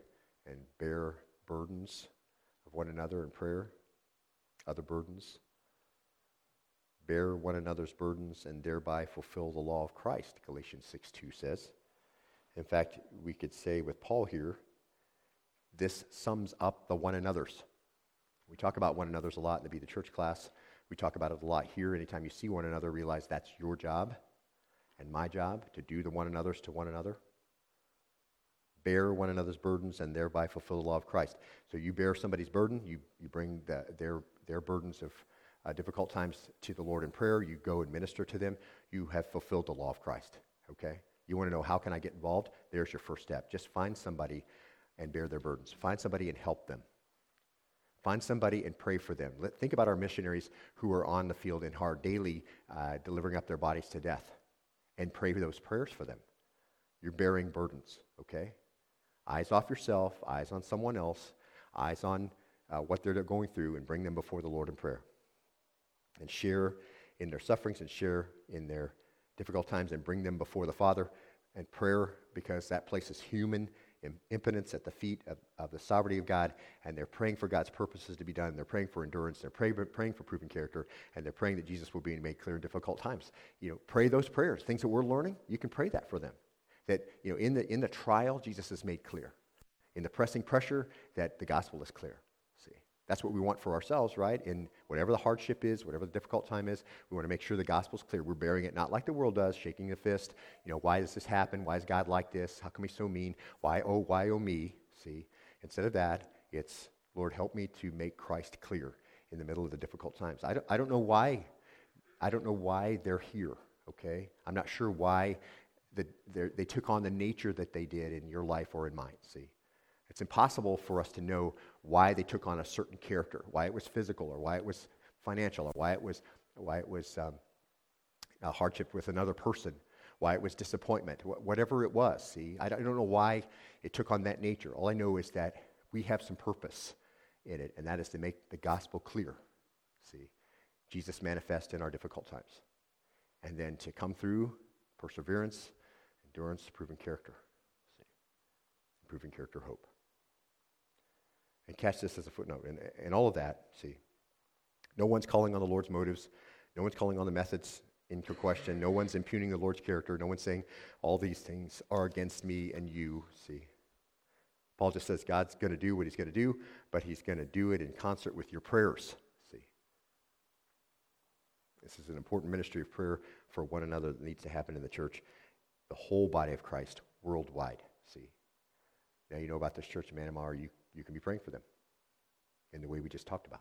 and bear burdens of one another in prayer other burdens. Bear one another's burdens and thereby fulfill the law of Christ, Galatians 6 2 says. In fact, we could say with Paul here, this sums up the one another's. We talk about one another's a lot in the Be the Church class. We talk about it a lot here. Anytime you see one another, realize that's your job and my job to do the one another's to one another. Bear one another's burdens and thereby fulfill the law of Christ. So you bear somebody's burden, you, you bring the, their their burdens of uh, difficult times to the Lord in prayer. You go and minister to them. You have fulfilled the law of Christ. Okay? You want to know how can I get involved? There's your first step. Just find somebody and bear their burdens. Find somebody and help them. Find somebody and pray for them. Let, think about our missionaries who are on the field and hard daily, uh, delivering up their bodies to death, and pray those prayers for them. You're bearing burdens, okay? Eyes off yourself, eyes on someone else, eyes on uh, what they're going through and bring them before the Lord in prayer. And share in their sufferings and share in their difficult times and bring them before the Father and prayer because that place is human impotence at the feet of, of, the sovereignty of God, and they're praying for God's purposes to be done. They're praying for endurance. They're pray, praying for proven character, and they're praying that Jesus will be made clear in difficult times. You know, pray those prayers. Things that we're learning, you can pray that for them. That you know, in the in the trial, Jesus is made clear. In the pressing pressure, that the gospel is clear. That's what we want for ourselves, right? And whatever the hardship is, whatever the difficult time is, we want to make sure the gospel's clear. We're bearing it not like the world does, shaking the fist. You know, why does this happen? Why is God like this? How come he's so mean? Why, oh, why, oh, me? See? Instead of that, it's, Lord, help me to make Christ clear in the middle of the difficult times. I don't, I don't know why. I don't know why they're here, okay? I'm not sure why the, they took on the nature that they did in your life or in mine, see? It's impossible for us to know why they took on a certain character, why it was physical, or why it was financial, or why it was, why it was um, a hardship with another person, why it was disappointment, wh- whatever it was. See, I don't, I don't know why it took on that nature. All I know is that we have some purpose in it, and that is to make the gospel clear. See, Jesus manifest in our difficult times, and then to come through perseverance, endurance, proven character. See, proven character, hope. And catch this as a footnote. And, and all of that, see, no one's calling on the Lord's motives. No one's calling on the methods in question. No one's impugning the Lord's character. No one's saying all these things are against me and you, see. Paul just says God's going to do what he's going to do, but he's going to do it in concert with your prayers, see. This is an important ministry of prayer for one another that needs to happen in the church, the whole body of Christ, worldwide, see. Now you know about this church in Myanmar. You you can be praying for them in the way we just talked about.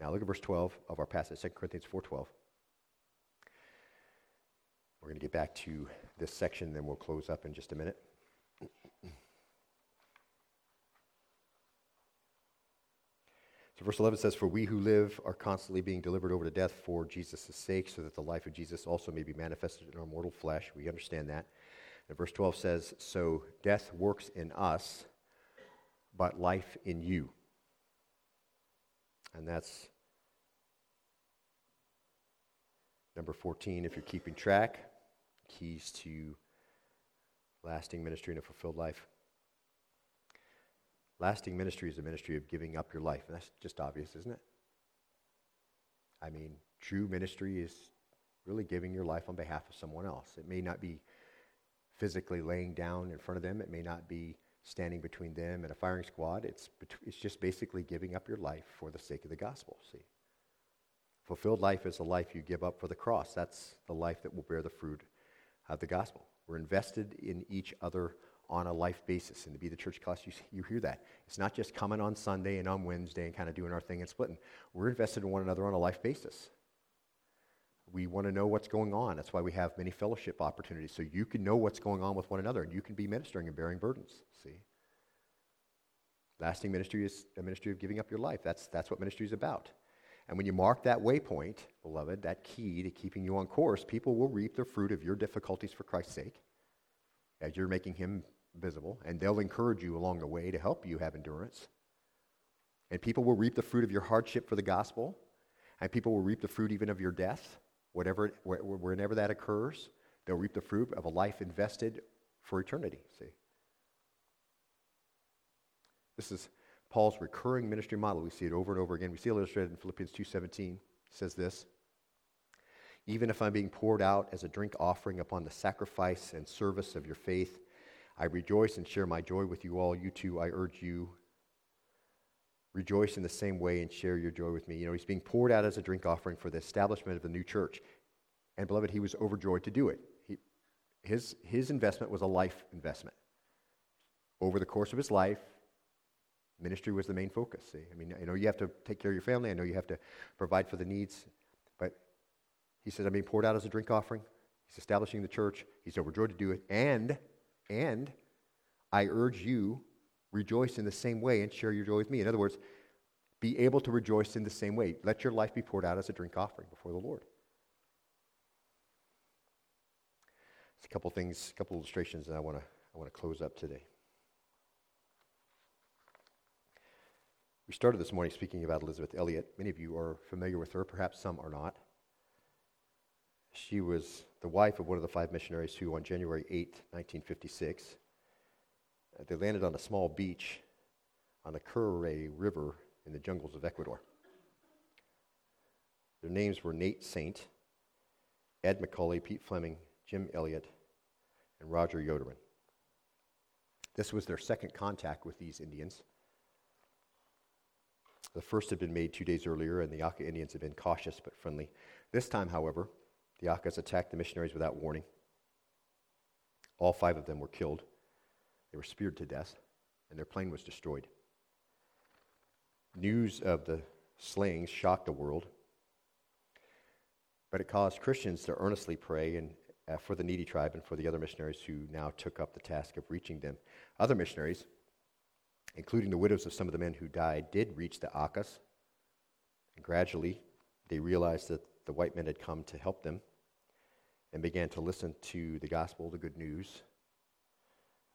Now look at verse 12 of our passage, 2 Corinthians 4.12. We're going to get back to this section, then we'll close up in just a minute. So, verse 11 says, For we who live are constantly being delivered over to death for Jesus' sake, so that the life of Jesus also may be manifested in our mortal flesh. We understand that. And verse 12 says, So death works in us, but life in you. And that's number 14, if you're keeping track, keys to lasting ministry and a fulfilled life. Lasting ministry is a ministry of giving up your life. And that's just obvious, isn't it? I mean, true ministry is really giving your life on behalf of someone else. It may not be physically laying down in front of them, it may not be standing between them and a firing squad. It's, it's just basically giving up your life for the sake of the gospel, see? Fulfilled life is a life you give up for the cross. That's the life that will bear the fruit of the gospel. We're invested in each other on a life basis. And to be the church class, you, you hear that. It's not just coming on Sunday and on Wednesday and kind of doing our thing and splitting. We're invested in one another on a life basis. We want to know what's going on. That's why we have many fellowship opportunities, so you can know what's going on with one another and you can be ministering and bearing burdens. See? Lasting ministry is a ministry of giving up your life. That's, that's what ministry is about. And when you mark that waypoint, beloved, that key to keeping you on course, people will reap the fruit of your difficulties for Christ's sake as you're making Him visible, and they'll encourage you along the way to help you have endurance. And people will reap the fruit of your hardship for the gospel, and people will reap the fruit even of your death whatever, whenever that occurs, they'll reap the fruit of a life invested for eternity. See? This is Paul's recurring ministry model. We see it over and over again. We see it illustrated in Philippians 2.17. It says this, Even if I'm being poured out as a drink offering upon the sacrifice and service of your faith, I rejoice and share my joy with you all. You too, I urge you, rejoice in the same way and share your joy with me. You know, he's being poured out as a drink offering for the establishment of the new church. And beloved, he was overjoyed to do it. He, his, his investment was a life investment. Over the course of his life, ministry was the main focus. See, I mean, I know you have to take care of your family. I know you have to provide for the needs. But he said, I'm being poured out as a drink offering. He's establishing the church. He's overjoyed to do it. And, and I urge you rejoice in the same way and share your joy with me. In other words, be able to rejoice in the same way. Let your life be poured out as a drink offering before the Lord. It's a couple things, a couple illustrations that I want to I want to close up today. We started this morning speaking about Elisabeth Elliot. Many of you are familiar with her, perhaps some are not. She was the wife of one of the five missionaries who, on January 8, 1956, they landed on a small beach on the Curaray River in the jungles of Ecuador. Their names were Nate Saint, Ed McCully, Pete Fleming, Jim Elliot, and Roger Youderian. This was their second contact with these Indians. The first had been made two days earlier, and the Auca Indians had been cautious but friendly. This time, however, the Aucas attacked the missionaries without warning. All five of them were killed. They were speared to death, and their plane was destroyed. News of the slayings shocked the world, but it caused Christians to earnestly pray and, uh, for the needy tribe and for the other missionaries who now took up the task of reaching them. Other missionaries, including the widows of some of the men who died, did reach the Aucas, and gradually they realized that the white men had come to help them and began to listen to the gospel, the good news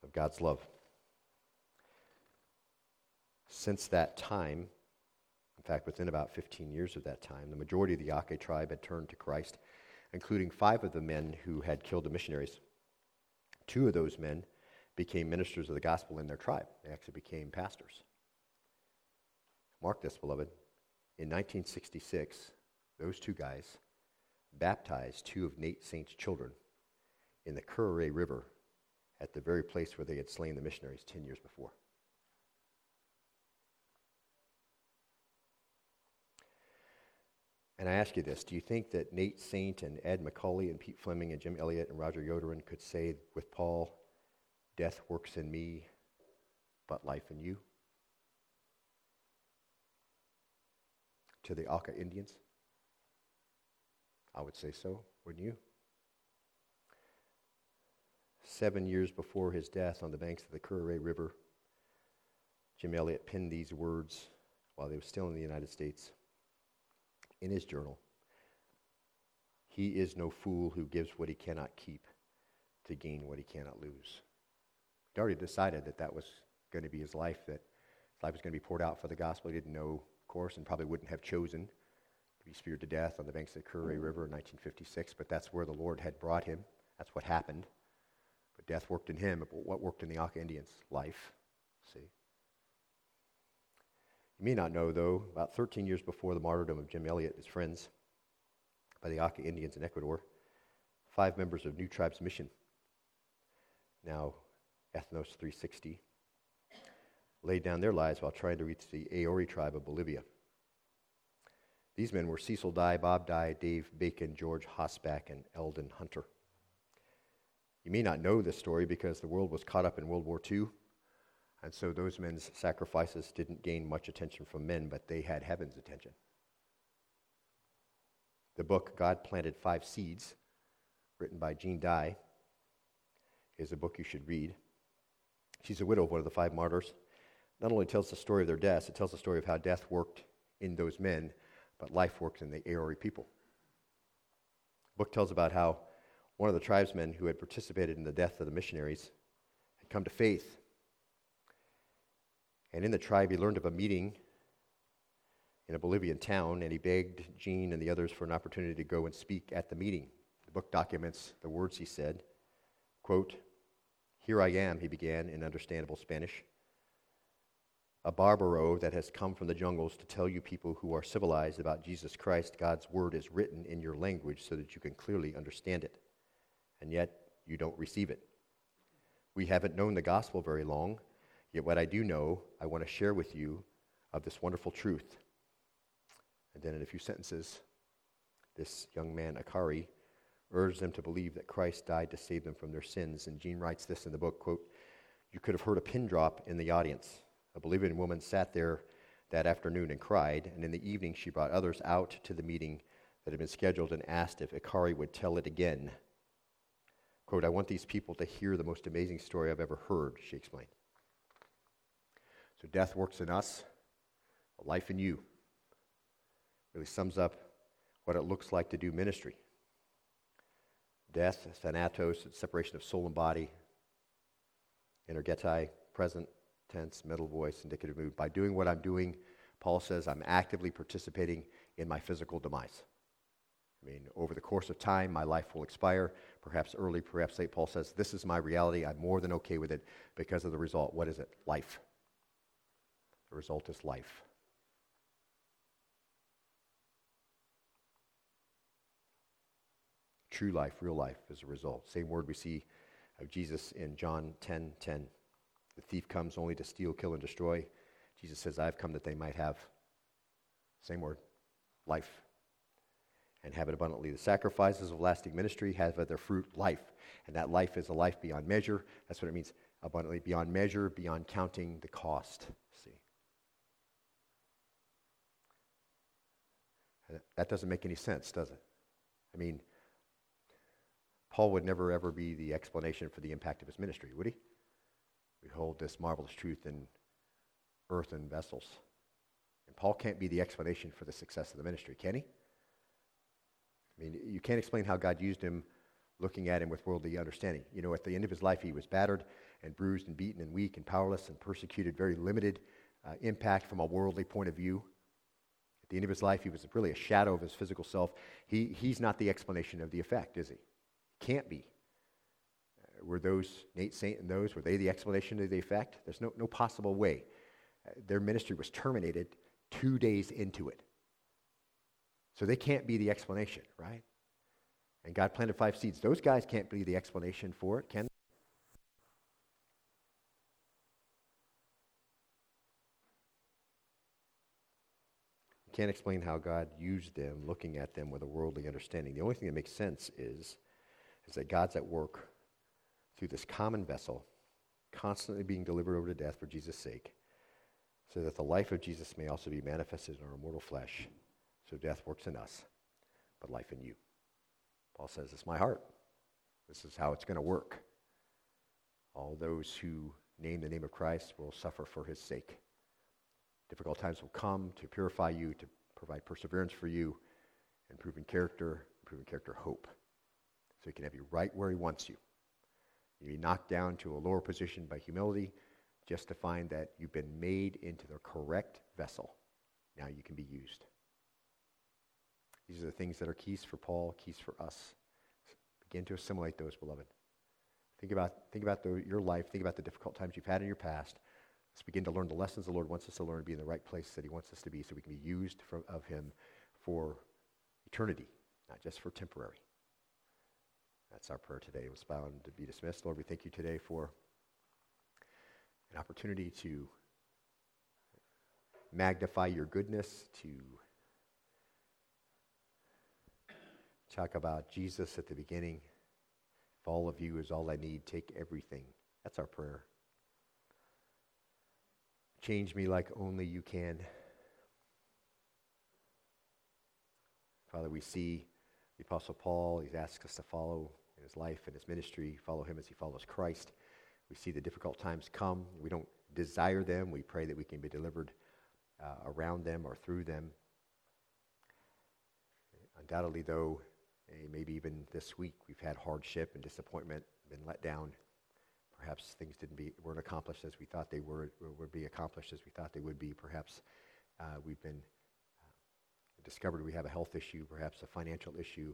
of God's love. Since that time, in fact, within about 15 years of that time, the majority of the Ake tribe had turned to Christ, including five of the men who had killed the missionaries. Two of those men became ministers of the gospel in their tribe, they actually became pastors. Mark this, beloved. In 1966, those two guys baptized two of Nate Saint's children in the Curaray River at the very place where they had slain the missionaries 10 years before. And I ask you this do you think that Nate Saint and Ed McCully and Pete Fleming and Jim Elliot and Roger Youderian could say with Paul, Death works in me, but life in you? To the Auca Indians? I would say so, wouldn't you? Seven years before his death on the banks of the Curaray River, Jim Elliot penned these words while he was still in the United States in his journal. He is no fool who gives what he cannot keep to gain what he cannot lose. He'd already decided that that was going to be his life, that his life was going to be poured out for the gospel. He didn't know, of course, and probably wouldn't have chosen to be speared to death on the banks of the Curaray River in 1956, but that's where the Lord had brought him. That's what happened. But death worked in him. But what worked in the Auca Indians? Life. See? You may not know, though, about 13 years before the martyrdom of Jim Elliot and his friends by the Auca Indians in Ecuador, five members of New Tribes Mission, now Ethnos 360, laid down their lives while trying to reach the Ayore tribe of Bolivia. These men were Cecil Dye, Bob Dye, Dave Bacon, George Hosback, and Eldon Hunter. You may not know this story because the world was caught up in World War II, and so those men's sacrifices didn't gain much attention from men, but they had heaven's attention. The book, God Planted Five Seeds, written by Jean Dye, is a book you should read. She's a widow of one of the five martyrs. Not only tells the story of their deaths, it tells the story of how death worked in those men but life works in the Ayore people. The book tells about how one of the tribesmen who had participated in the death of the missionaries had come to faith. And in the tribe, he learned of a meeting in a Bolivian town, and he begged Jean and the others for an opportunity to go and speak at the meeting. The book documents the words he said. Quote, Here I am, he began in understandable Spanish a barbaro that has come from the jungles to tell you people who are civilized about Jesus Christ, God's word is written in your language so that you can clearly understand it. And yet, you don't receive it. We haven't known the gospel very long, yet what I do know, I want to share with you of this wonderful truth. And then in a few sentences, this young man, Akari, urged them to believe that Christ died to save them from their sins. And Jean writes this in the book, quote, You could have heard a pin drop in the audience. A Bolivian woman sat there that afternoon and cried, and in the evening she brought others out to the meeting that had been scheduled and asked if Akari would tell it again. Quote, I want these people to hear the most amazing story I've ever heard, she explained. So death works in us, life in you. Really sums up what it looks like to do ministry. Death, thanatos, separation of soul and body, energetai, present, tense, middle voice, indicative mood. By doing what I'm doing, Paul says I'm actively participating in my physical demise. I mean, over the course of time, my life will expire, perhaps early, perhaps late. Paul says, This is my reality. I'm more than okay with it because of the result. What is it? Life. The result is life. True life, real life is a result. Same word we see of Jesus in John 10 10. The thief comes only to steal, kill, and destroy. Jesus says, I've come that they might have Same word, life. And have it abundantly. The sacrifices of lasting ministry have their fruit life. And that life is a life beyond measure. That's what it means abundantly, beyond measure, beyond counting the cost. See? That doesn't make any sense, does it? I mean, Paul would never ever be the explanation for the impact of his ministry, would he? We hold this marvelous truth in earthen vessels. And Paul can't be the explanation for the success of the ministry, can he? I mean, you can't explain how God used him looking at him with worldly understanding. You know, at the end of his life, he was battered and bruised and beaten and weak and powerless and persecuted, very limited uh, impact from a worldly point of view. At the end of his life, he was really a shadow of his physical self. He, he's not the explanation of the effect, is he? Can't be. Uh, were those, Nate Saint and those, were they the explanation of the effect? There's no, no possible way. Uh, their ministry was terminated two days into it. So they can't be the explanation, right? And God planted five seeds. Those guys can't be the explanation for it, can they? can't explain how God used them looking at them with a worldly understanding. The only thing that makes sense is, is that God's at work through this common vessel, constantly being delivered over to death for Jesus' sake, so that the life of Jesus may also be manifested in our mortal flesh. So death works in us, but life in you. Paul says, It's my heart. This is how it's going to work. All those who name the name of Christ will suffer for his sake. Difficult times will come to purify you, to provide perseverance for you, improving character, improving character hope. So he can have you right where he wants you. You be knocked down to a lower position by humility just to find that you've been made into the correct vessel. Now you can be used. These are the things that are keys for Paul, keys for us. Begin to assimilate those, beloved. Think about, think about the, your life. Think about the difficult times you've had in your past. Let's begin to learn the lessons the Lord wants us to learn, be in the right place that He wants us to be, so we can be used for, of Him for eternity, not just for temporary. That's our prayer today. It was bound to be dismissed. Lord, we thank you today for an opportunity to magnify your goodness, to talk about Jesus at the beginning. If all of you is all I need, take everything. That's our prayer. Change me like only you can. Father, we see the Apostle Paul. He's asked us to follow in his life and his ministry, follow him as he follows Christ. We see the difficult times come. We don't desire them. We pray that we can be delivered uh, around them or through them. Undoubtedly, though, eh, maybe even this week we've had hardship and disappointment, been let down. Perhaps things didn't be, weren't accomplished as we thought they were, would be accomplished as we thought they would be. Perhaps uh, we've been uh, discovered we have a health issue, perhaps a financial issue.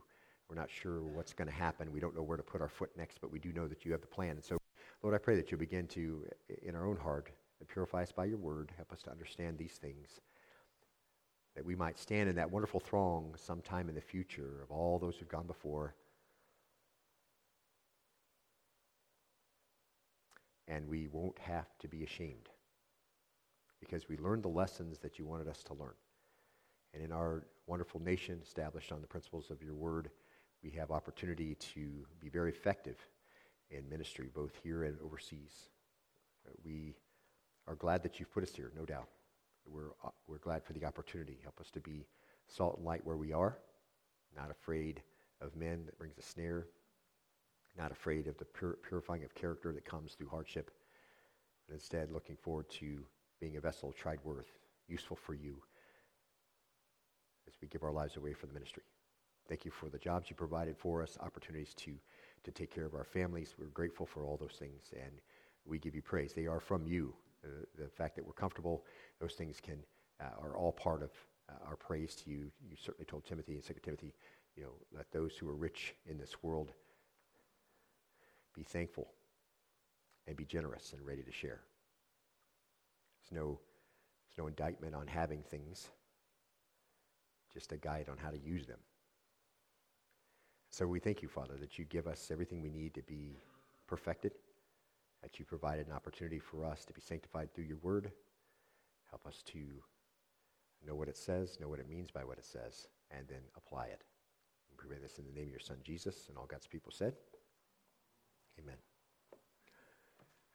We're not sure what's going to happen. We don't know where to put our foot next, but we do know that you have the plan. And so, Lord, I pray that you'll begin to, in our own heart, purify us by your word. Help us to understand these things. That we might stand in that wonderful throng sometime in the future of all those who've gone before and we won't have to be ashamed because we learned the lessons that you wanted us to learn. And in our wonderful nation established on the principles of your word, we have opportunity to be very effective in ministry, both here and overseas. We are glad that you've put us here, no doubt. We're, uh, we're glad for the opportunity. Help us to be salt and light where we are, not afraid of men that brings a snare, not afraid of the pur- purifying of character that comes through hardship, but instead looking forward to being a vessel of tried worth, useful for you as we give our lives away for the ministry. Thank you for the jobs you provided for us, opportunities to, to take care of our families. We're grateful for all those things, and we give you praise. They are from you. Uh, the fact that we're comfortable, those things can uh, are all part of uh, our praise to you. You certainly told Timothy in 2 Timothy, you know, let those who are rich in this world be thankful and be generous and ready to share. There's no, there's no indictment on having things, just a guide on how to use them. So we thank you, Father, that you give us everything we need to be perfected, that you provided an opportunity for us to be sanctified through your word. Help us to know what it says, know what it means by what it says, and then apply it. We pray this in the name of your son, Jesus, and all God's people said, Amen.